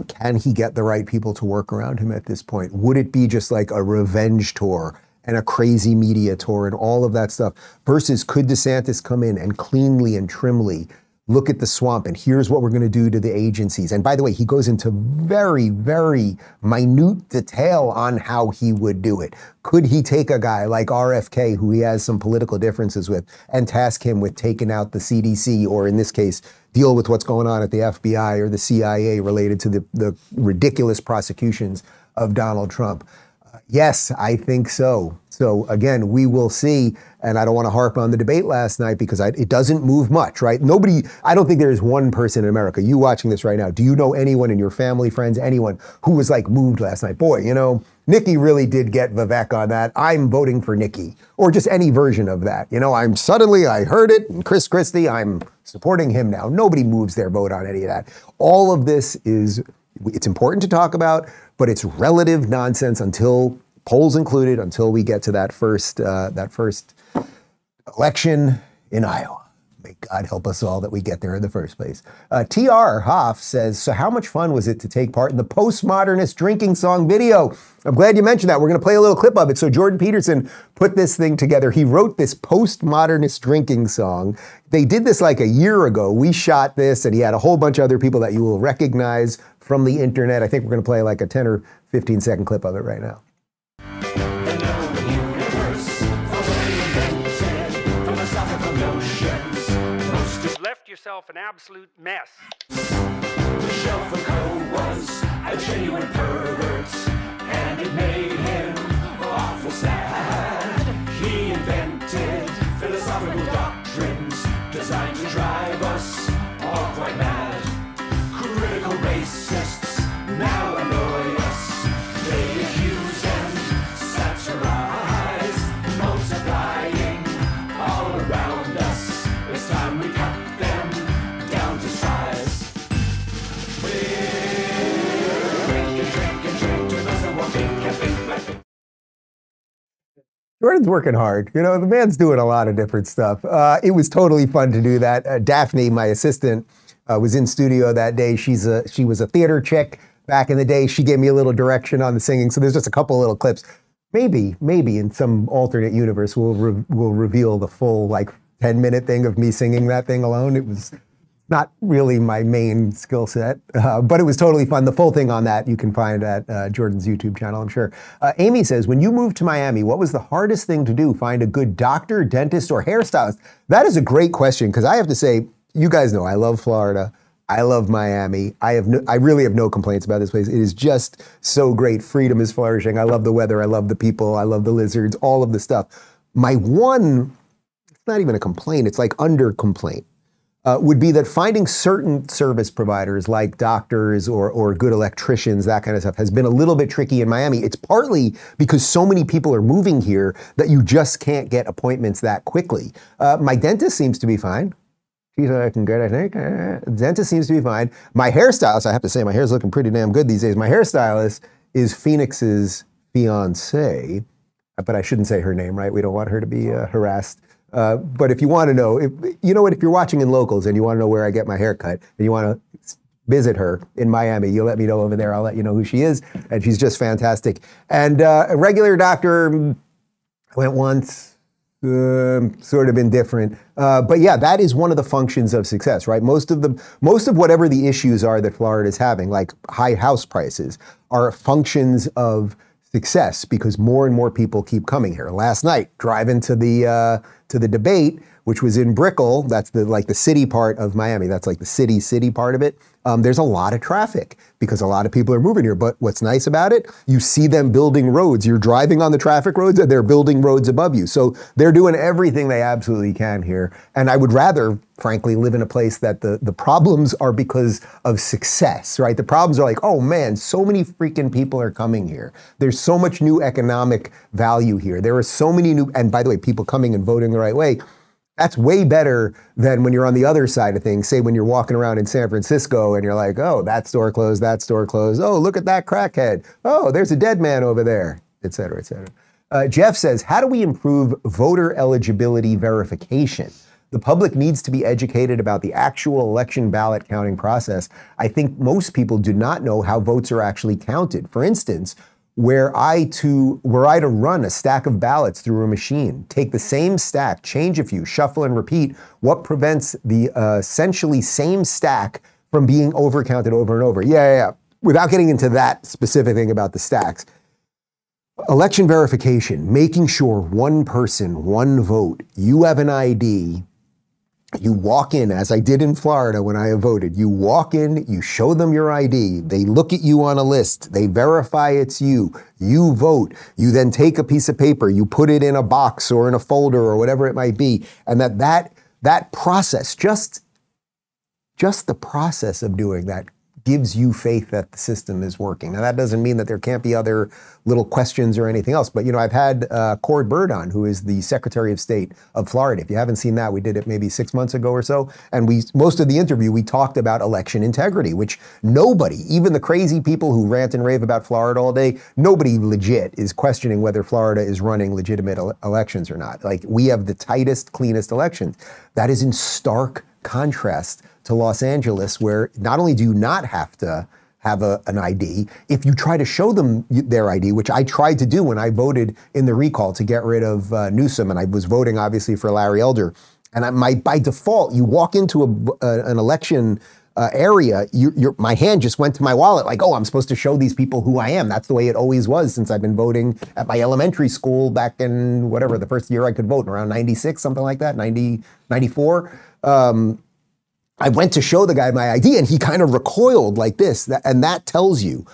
can he get the right people to work around him at this point? Would it be just like a revenge tour and a crazy media tour and all of that stuff? Versus could DeSantis come in and cleanly and trimly look at the swamp and here's what we're going to do to the agencies. And by the way, he goes into very, very minute detail on how he would do it. Could he take a guy like RFK, who he has some political differences with, and task him with taking out the CDC, or in this case, deal with what's going on at the FBI or the CIA related to the, the ridiculous prosecutions of Donald Trump? Yes, I think so. So again, we will see. And I don't want to harp on the debate last night because I, it doesn't move much, right? Nobody, I don't think there's one person in America, you watching this right now, do you know anyone in your family, friends, anyone who was like moved last night? Boy, you know, Nikki really did get Vivek on that. I'm voting for Nikki, or just any version of that. You know, I'm suddenly, I heard it, and Chris Christie, I'm supporting him now. Nobody moves their vote on any of that. All of this is, it's important to talk about, but it's relative nonsense until polls included, until we get to that first uh, that first election in Iowa. May God help us all that we get there in the first place. Uh, T.R. Hoff says, So, how much fun was it to take part in the postmodernist drinking song video? I'm glad you mentioned that. We're going to play a little clip of it. So, Jordan Peterson put this thing together. He wrote this postmodernist drinking song. They did this like a year ago. We shot this, and he had a whole bunch of other people that you will recognize from the internet. I think we're going to play like a 10 or 15 second clip of it right now. An absolute mess. Michel Foucault was a genuine pervert, and it made him awful sad. He invented philosophical doctrines designed to drive us all quite mad. Jordan's working hard. You know, the man's doing a lot of different stuff. Uh, it was totally fun to do that. Uh, Daphne, my assistant, uh, was in studio that day. She's a she was a theater chick back in the day. She gave me a little direction on the singing. So there's just a couple little clips. Maybe, maybe in some alternate universe, we'll re- we'll reveal the full like 10 minute thing of me singing that thing alone. It was not really my main skill set, uh, but it was totally fun. The full thing on that you can find at uh, Jordan's YouTube channel, I'm sure. Uh, Amy says, when you moved to Miami, what was the hardest thing to do? Find a good doctor, dentist, or hairstylist? That is a great question because I have to say, you guys know I love Florida. I love Miami. I have no, I really have no complaints about this place. It is just so great. Freedom is flourishing. I love the weather. I love the people. I love the lizards. All of the stuff. My one, it's not even a complaint. It's like under complaint uh, would be that finding certain service providers like doctors or, or good electricians, that kind of stuff, has been a little bit tricky in Miami. It's partly because so many people are moving here that you just can't get appointments that quickly. Uh, my dentist seems to be fine. She's looking good, I think. Uh, dentist seems to be fine. My hairstylist, I have to say, my hair's looking pretty damn good these days. My hairstylist is Phoenix's fiance, but I shouldn't say her name, right? We don't want her to be uh, harassed. Uh, but if you want to know, if, you know what? If you're watching in locals and you want to know where I get my haircut and you want to visit her in Miami, you let me know over there. I'll let you know who she is, and she's just fantastic. And uh, a regular doctor, mm, went once, um, sort of indifferent. Uh, but yeah, that is one of the functions of success, right? Most of the most of whatever the issues are that Florida is having, like high house prices, are functions of success because more and more people keep coming here. Last night, driving to the uh, to the debate, which was in Brickell, that's the like the city part of Miami. That's like the city city part of it. Um, there's a lot of traffic because a lot of people are moving here. But what's nice about it, you see them building roads. You're driving on the traffic roads, and they're building roads above you. So they're doing everything they absolutely can here. And I would rather, frankly, live in a place that the the problems are because of success, right? The problems are like, oh man, so many freaking people are coming here. There's so much new economic value here. There are so many new, and by the way, people coming and voting the right way. That's way better than when you're on the other side of things. Say when you're walking around in San Francisco and you're like, oh, that store closed, that store closed. Oh, look at that crackhead. Oh, there's a dead man over there, et cetera, et cetera. Uh, Jeff says, how do we improve voter eligibility verification? The public needs to be educated about the actual election ballot counting process. I think most people do not know how votes are actually counted. For instance, were I to were I to run a stack of ballots through a machine, take the same stack, change a few, shuffle and repeat, what prevents the uh, essentially same stack from being overcounted over and over? Yeah, yeah, yeah. Without getting into that specific thing about the stacks, election verification, making sure one person, one vote, you have an ID, you walk in, as I did in Florida when I voted. You walk in, you show them your ID. They look at you on a list. They verify it's you. You vote. You then take a piece of paper, you put it in a box or in a folder or whatever it might be, and that that that process, just just the process of doing that, gives you faith that the system is working. Now that doesn't mean that there can't be other little questions or anything else. But you know, I've had uh, Cord Byrd on, who is the Secretary of State of Florida. If you haven't seen that, we did it maybe six months ago or so, and we most of the interview we talked about election integrity, which nobody, even the crazy people who rant and rave about Florida all day, nobody legit is questioning whether Florida is running legitimate ele- elections or not. Like we have the tightest, cleanest elections. That is in stark contrast to Los Angeles, where not only do you not have to have a, an ID, if you try to show them their ID, which I tried to do when I voted in the recall to get rid of uh, Newsom, and I was voting obviously for Larry Elder, and I, my by default, you walk into a, an election. Uh, area, you, my hand just went to my wallet, like, oh, I'm supposed to show these people who I am. That's the way it always was since I've been voting at my elementary school back in whatever the first year I could vote, around 96, something like that, 90, 94. Um, I went to show the guy my ID and he kind of recoiled like this. That, and that tells you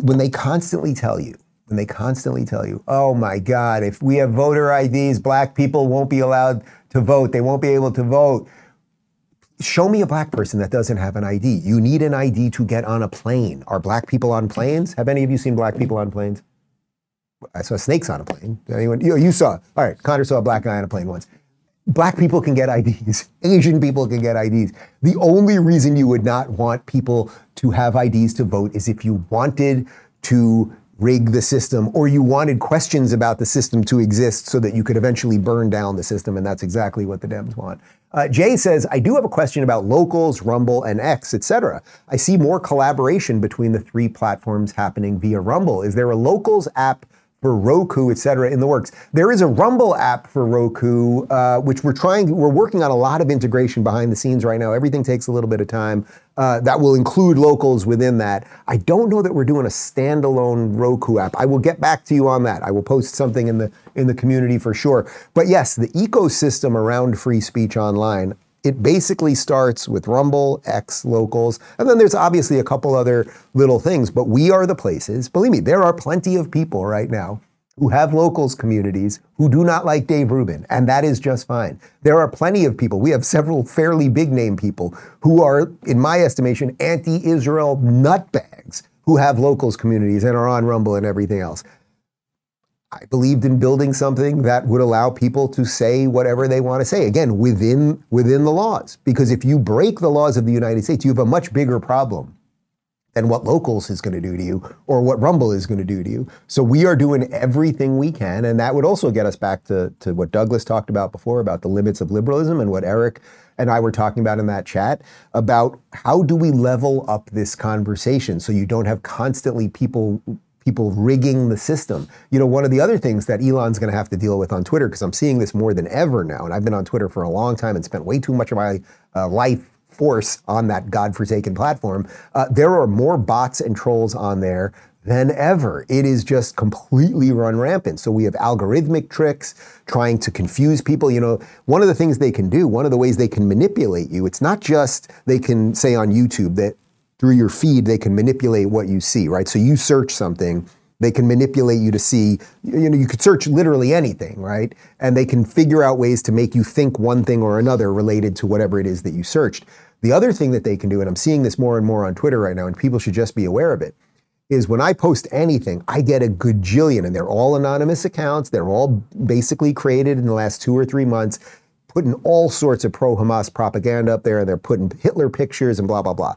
when they constantly tell you, when they constantly tell you, oh my God, if we have voter IDs, black people won't be allowed to vote. They won't be able to vote. Show me a black person that doesn't have an ID. You need an ID to get on a plane. Are black people on planes? Have any of you seen black people on planes? I saw snakes on a plane. Anyone? You, you saw. All right, Connor saw a black guy on a plane once black people can get IDs. [LAUGHS] Asian people can get IDs. The only reason you would not want people to have IDs to vote is if you wanted to rig the system or you wanted questions about the system to exist so that you could eventually burn down the system. And that's exactly what the Dems want. Uh, Jay says, I do have a question about locals, Rumble, and X, etc. I see more collaboration between the three platforms happening via Rumble. Is there a locals app for Roku, et cetera, in the works. There is a Rumble app for Roku, uh, which we're trying, we're working on a lot of integration behind the scenes right now. Everything takes a little bit of time. Uh, that will include locals within that. I don't know that we're doing a standalone Roku app. I will get back to you on that. I will post something in the in the community for sure. But yes, the ecosystem around free speech online it basically starts with Rumble, X, locals, and then there's obviously a couple other little things, but we are the places. Believe me, there are plenty of people right now who have locals communities who do not like Dave Rubin, and that is just fine. There are plenty of people, we have several fairly big name people who are, in my estimation, anti Israel nutbags who have locals communities and are on Rumble and everything else. I believed in building something that would allow people to say whatever they want to say. Again, within within the laws. Because if you break the laws of the United States, you have a much bigger problem than what locals is going to do to you or what Rumble is going to do to you. So we are doing everything we can, and that would also get us back to, to what Douglas talked about before about the limits of liberalism and what Eric and I were talking about in that chat about how do we level up this conversation so you don't have constantly people people rigging the system. You know, one of the other things that Elon's going to have to deal with on Twitter, because I'm seeing this more than ever now, and I've been on Twitter for a long time and spent way too much of my uh, life force on that godforsaken platform. Uh, there are more bots and trolls on there than ever. It is just completely run rampant. So we have algorithmic tricks trying to confuse people. You know, one of the things they can do, one of the ways they can manipulate you, it's not just they can say on YouTube that through your feed, they can manipulate what you see, right? So you search something, they can manipulate you to see, you know, you could search literally anything, right? And they can figure out ways to make you think one thing or another related to whatever it is that you searched. The other thing that they can do, and I'm seeing this more and more on Twitter right now, and people should just be aware of it, is when I post anything, I get a gajillion, and they're all anonymous accounts. They're all basically created in the last two or three months, putting all sorts of pro Hamas propaganda up there, and they're putting Hitler pictures and blah, blah, blah.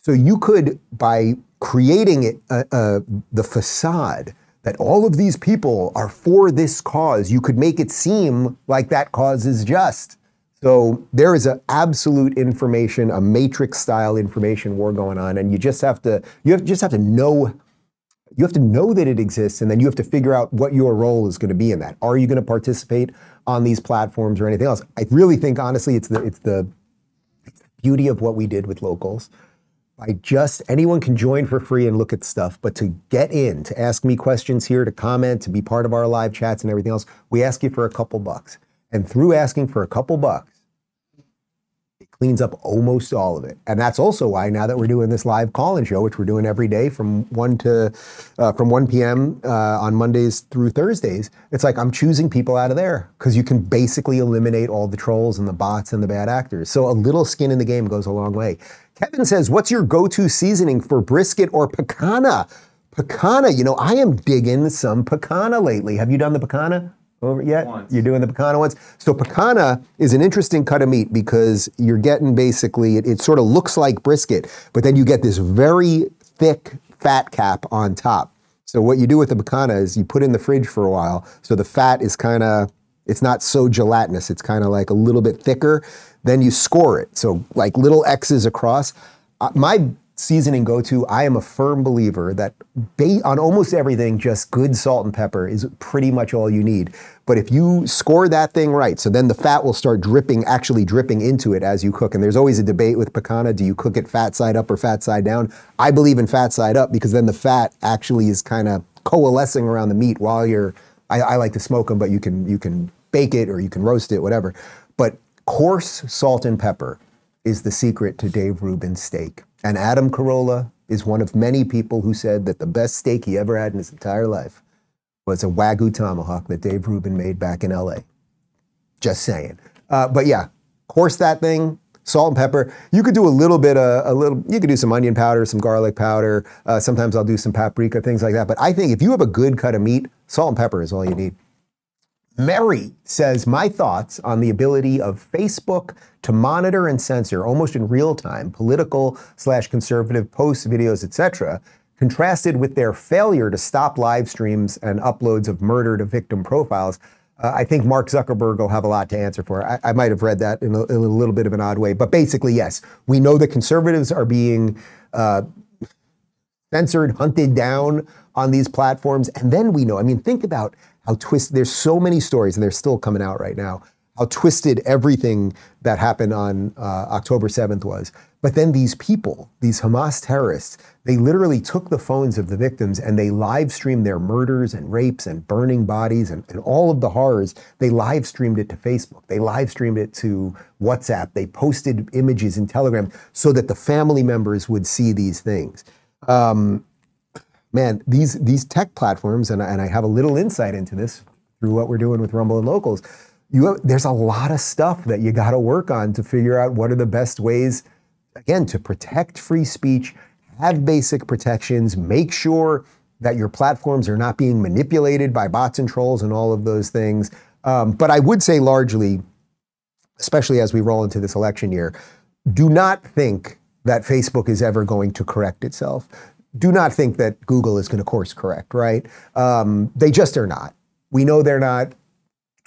So you could, by creating it, uh, uh, the facade that all of these people are for this cause, you could make it seem like that cause is just. So there is an absolute information, a matrix style information war going on, and you just have to you have, just have to know you have to know that it exists, and then you have to figure out what your role is going to be in that. Are you going to participate on these platforms or anything else? I really think honestly, it's the it's the beauty of what we did with locals. I just anyone can join for free and look at stuff, but to get in, to ask me questions here, to comment, to be part of our live chats and everything else, we ask you for a couple bucks. And through asking for a couple bucks, it cleans up almost all of it. And that's also why now that we're doing this live call-in show, which we're doing every day from one to uh, from 1 p.m. Uh, on Mondays through Thursdays, it's like I'm choosing people out of there because you can basically eliminate all the trolls and the bots and the bad actors. So a little skin in the game goes a long way. Kevin says, What's your go to seasoning for brisket or picanha? Picanha, you know, I am digging some picanha lately. Have you done the picanha over yet? You're doing the picanha ones? So, picanha is an interesting cut of meat because you're getting basically, it, it sort of looks like brisket, but then you get this very thick fat cap on top. So, what you do with the picanha is you put in the fridge for a while so the fat is kind of it's not so gelatinous. It's kind of like a little bit thicker. Then you score it. So like little X's across. Uh, my seasoning go to, I am a firm believer that on almost everything, just good salt and pepper is pretty much all you need. But if you score that thing right, so then the fat will start dripping, actually dripping into it as you cook. And there's always a debate with picanha do you cook it fat side up or fat side down? I believe in fat side up because then the fat actually is kind of coalescing around the meat while you're. I, I like to smoke them, but you can you can bake it or you can roast it, whatever. But coarse salt and pepper is the secret to Dave Rubin's steak. And Adam Carolla is one of many people who said that the best steak he ever had in his entire life was a Wagyu tomahawk that Dave Rubin made back in LA. Just saying. Uh, but yeah, coarse that thing, salt and pepper. You could do a little bit a little. You could do some onion powder, some garlic powder. Uh, sometimes I'll do some paprika, things like that. But I think if you have a good cut of meat, salt and pepper is all you need. Mary says, My thoughts on the ability of Facebook to monitor and censor almost in real time political slash conservative posts, videos, etc., contrasted with their failure to stop live streams and uploads of murder to victim profiles. Uh, I think Mark Zuckerberg will have a lot to answer for. I, I might have read that in a, in a, little bit of an odd way, but basically, yes, we know that conservatives are being uh, censored, hunted down on these platforms. And then we know, I mean, think about how twisted, there's so many stories, and they're still coming out right now, how twisted everything that happened on uh, October 7th was. But then these people, these Hamas terrorists, they literally took the phones of the victims and they live streamed their murders and rapes and burning bodies and, and all of the horrors. They live streamed it to Facebook. They live streamed it to WhatsApp. They posted images in Telegram so that the family members would see these things. Um, man, these these tech platforms, and, and I have a little insight into this through what we're doing with Rumble and Locals. You have, there's a lot of stuff that you got to work on to figure out what are the best ways, again, to protect free speech, have basic protections, make sure that your platforms are not being manipulated by bots and trolls and all of those things. Um, but I would say largely, especially as we roll into this election year, do not think that Facebook is ever going to correct itself do not think that Google is going to course correct, right? Um, they just are not. We know they're not.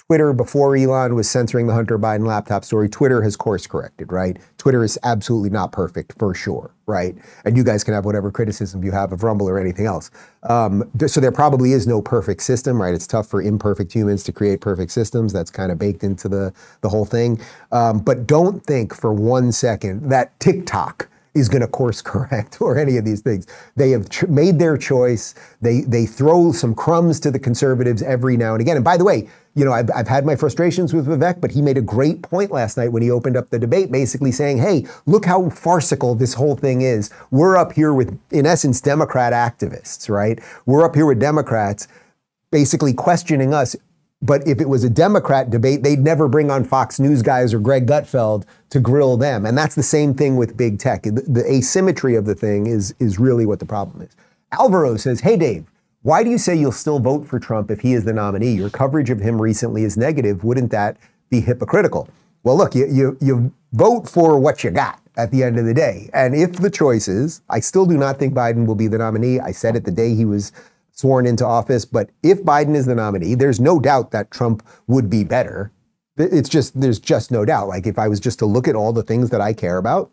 Twitter, before Elon was censoring the Hunter Biden laptop story, Twitter has course corrected, right? Twitter is absolutely not perfect for sure, right? And you guys can have whatever criticism you have of Rumble or anything else. Um, so there probably is no perfect system, right? It's tough for imperfect humans to create perfect systems. That's kind of baked into the, the whole thing. Um, but don't think for one second that TikTok is going to course [LAUGHS] correct or any of these things. They have ch- made their choice. They they throw some crumbs to the conservatives every now and again. And by the way, you know, I've, I've had my frustrations with Vivek, but he made a great point last night when he opened up the debate, basically saying, hey, look how farcical this whole thing is. We're up here with, in essence, Democrat activists, right? We're up here with Democrats basically questioning us. But if it was a Democrat debate, they'd never bring on Fox News guys or Greg Gutfeld to grill them. And that's the same thing with big tech. The, the asymmetry of the thing is, is really what the problem is. Alvaro says, Hey, Dave, why do you say you'll still vote for Trump if he is the nominee? Your coverage of him recently is negative. Wouldn't that be hypocritical? Well, look, you, you, you vote for what you got at the end of the day. And if the choice is, I still do not think Biden will be the nominee. I said it the day he was sworn into office. But if Biden is the nominee, there's no doubt that Trump would be better. It's just, there's just no doubt. Like if I was just to look at all the things that I care about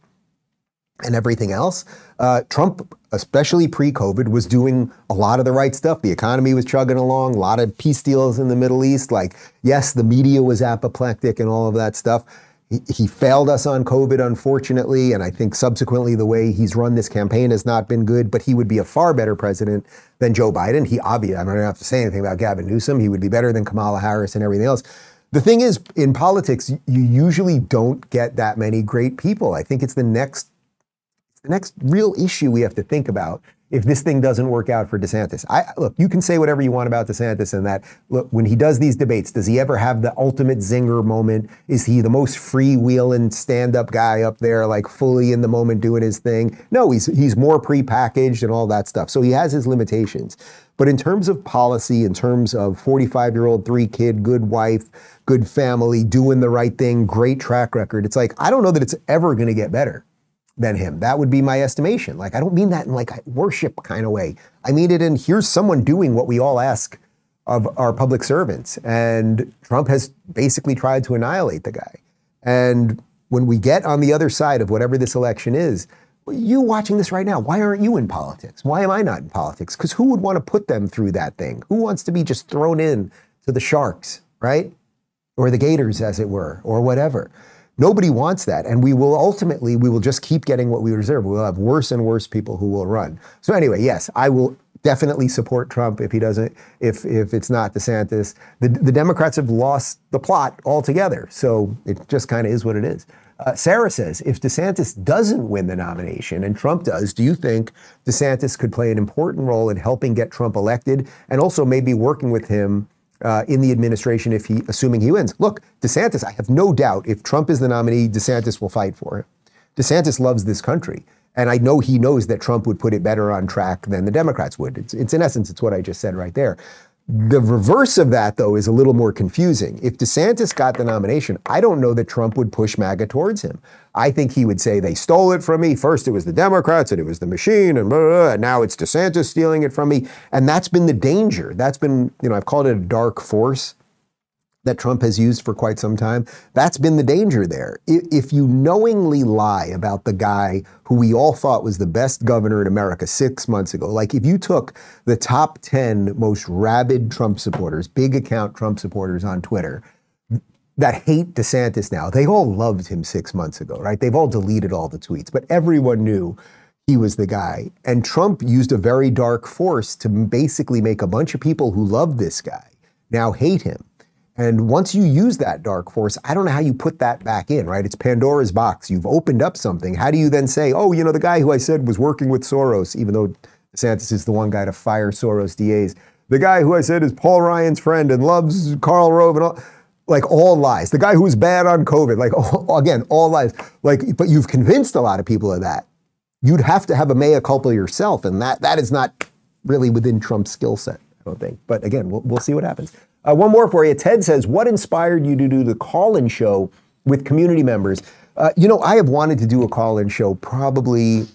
and everything else, uh, Trump, especially pre COVID, was doing a lot of the right stuff. The economy was chugging along, a lot of peace deals in the Middle East. Like, yes, the media was apoplectic and all of that stuff. He, failed us on COVID, unfortunately, and I think subsequently the way he's run this campaign has not been good. But he would be a far better president than Joe Biden. He obviously, I don't have to say anything about Gavin Newsom. He would be better than Kamala Harris and everything else. The thing is, in politics, you usually don't get that many great people. I think it's the next, the next real issue we have to think about if this thing doesn't work out for DeSantis. I look, you can say whatever you want about DeSantis and that. Look, when he does these debates, does he ever have the ultimate zinger moment? Is he the most freewheeling stand-up guy up there, like fully in the moment doing his thing? No, he's he's more prepackaged and all that stuff. So he has his limitations. But in terms of policy, in terms of 45 year old, three kid, good wife, good family, doing the right thing, great track record, it's like, I don't know that it's ever going to get better than him. That would be my estimation. Like, I don't mean that in like a worship kind of way. I mean it in here's someone doing what we all ask of our public servants. And Trump has basically tried to annihilate the guy. And when we get on the other side of whatever this election is, you watching this right now, why aren't you in politics? Why am I not in politics? Because who would want to put them through that thing? Who wants to be just thrown in to the sharks, right? Or the gators, as it were, or whatever. Nobody wants that. And we will ultimately, we will just keep getting what we deserve. We'll have worse and worse people who will run. So anyway, yes, I will definitely support Trump if he doesn't, if if it's not DeSantis. The, the Democrats have lost the plot altogether. So it just kind of is what it is. Uh, Sarah says, if DeSantis doesn't win the nomination and Trump does, do you think DeSantis could play an important role in helping get Trump elected and also maybe working with him uh, in the administration if he, assuming he wins? Look, DeSantis, I have no doubt if Trump is the nominee, DeSantis will fight for him. DeSantis loves this country. And I know he knows that Trump would put it better on track than the Democrats would. It's, it's in essence, it's what I just said right there. The reverse of that, though, is a little more confusing. If DeSantis got the nomination, I don't know that Trump would push MAGA towards him. I think he would say they stole it from me. First, it was the Democrats, and it was the machine, and, blah, blah, blah, and now it's DeSantis stealing it from me. And that's been the danger. That's been, you know, I've called it a dark force that Trump has used for quite some time. That's been the danger there. If you knowingly lie about the guy who we all thought was the best governor in America six months ago, like if you took the top 10 most rabid Trump supporters, big account Trump supporters on Twitter, that hate DeSantis now, they all loved him six months ago, right? They've all deleted all the tweets, but everyone knew he was the guy. And Trump used a very dark force to basically make a bunch of people who love this guy now hate him. And once you use that dark force, I don't know how you put that back in, right? It's Pandora's box. You've opened up something. How do you then say, oh, you know, the guy who I said was working with Soros, even though DeSantis is the one guy to fire Soros DAs, the guy who I said is Paul Ryan's friend and loves Karl Rove and all, like all lies. The guy who was bad on COVID, like [LAUGHS] all, again, all lies. Like, but you've convinced a lot of people of that. You'd have to have a mea culpa yourself, and that that is not really within Trump's skill set, I don't think. But again, we'll, we'll see what happens. Uh, one more for you. Ted says, What inspired you to do the call in show with community members? Uh, you know, I have wanted to do a call in show probably.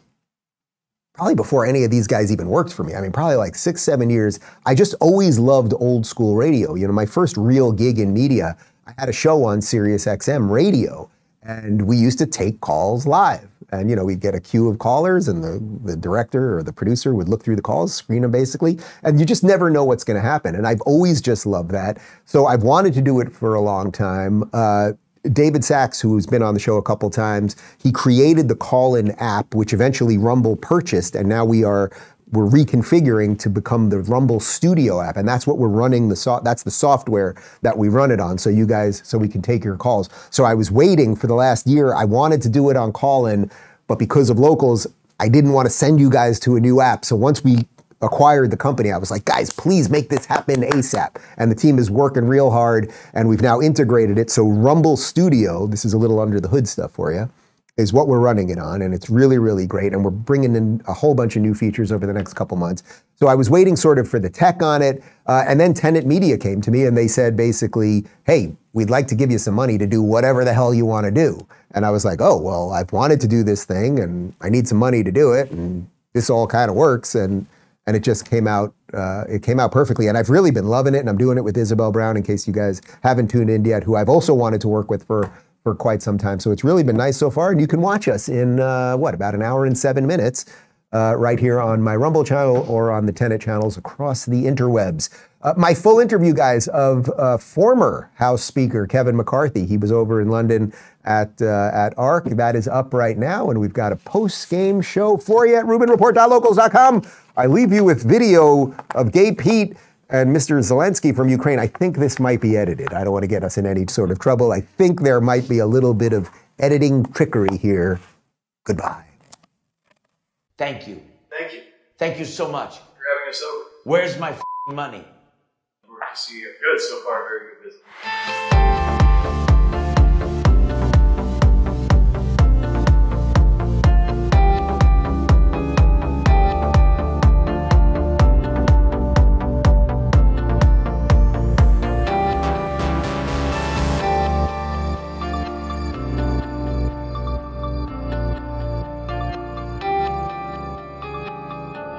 Probably before any of these guys even worked for me. I mean, probably like six, seven years. I just always loved old school radio. You know, my first real gig in media, I had a show on Sirius XM radio, and we used to take calls live. And you know, we'd get a queue of callers, and the, the director or the producer would look through the calls, screen them basically, and you just never know what's going to happen. And I've always just loved that. So I've wanted to do it for a long time. Uh, David Sacks, who's been on the show a couple times, he created the call-in app, which eventually Rumble purchased, and now we are we're reconfiguring to become the Rumble Studio app, and that's what we're running. The so- that's the software that we run it on. So you guys, so we can take your calls. So I was waiting for the last year. I wanted to do it on call-in, but because of locals, I didn't want to send you guys to a new app. So once we acquired the company, I was like, guys, please make this happen ASAP. And the team is working real hard, and we've now integrated it. So Rumble Studio, this is a little under the hood stuff for you is what we're running it on, and it's really, really great. And we're bringing in a whole bunch of new features over the next couple months. So I was waiting sort of for the tech on it, uh, and then Tenet Media came to me and they said basically, "Hey, we'd like to give you some money to do whatever the hell you want to do." And I was like, "Oh, well, I've wanted to do this thing, and I need some money to do it, and this all kind of works." And and it just came out. Uh, it came out perfectly, and I've really been loving it. And I'm doing it with Isabel Brown, in case you guys haven't tuned in yet, who I've also wanted to work with for for quite some time. So it's really been nice so far. And you can watch us in, uh, what, about an hour and seven minutes uh, right here on my Rumble channel or on the Tenet channels across the interwebs. Uh, my full interview, guys, of uh, former House Speaker Kevin McCarthy. He was over in London at, uh, at ARC. That is up right now. And we've got a post game show for you at RubinReport.locals.com. I leave you with video of Gay Pete and Mr. Zelensky from Ukraine, I think this might be edited. I don't want to get us in any sort of trouble. I think there might be a little bit of editing trickery here. Goodbye. Thank you. Thank you. Thank you so much. for having us over. Where's my f***ing money? We're to see you. Good so far. Very good business.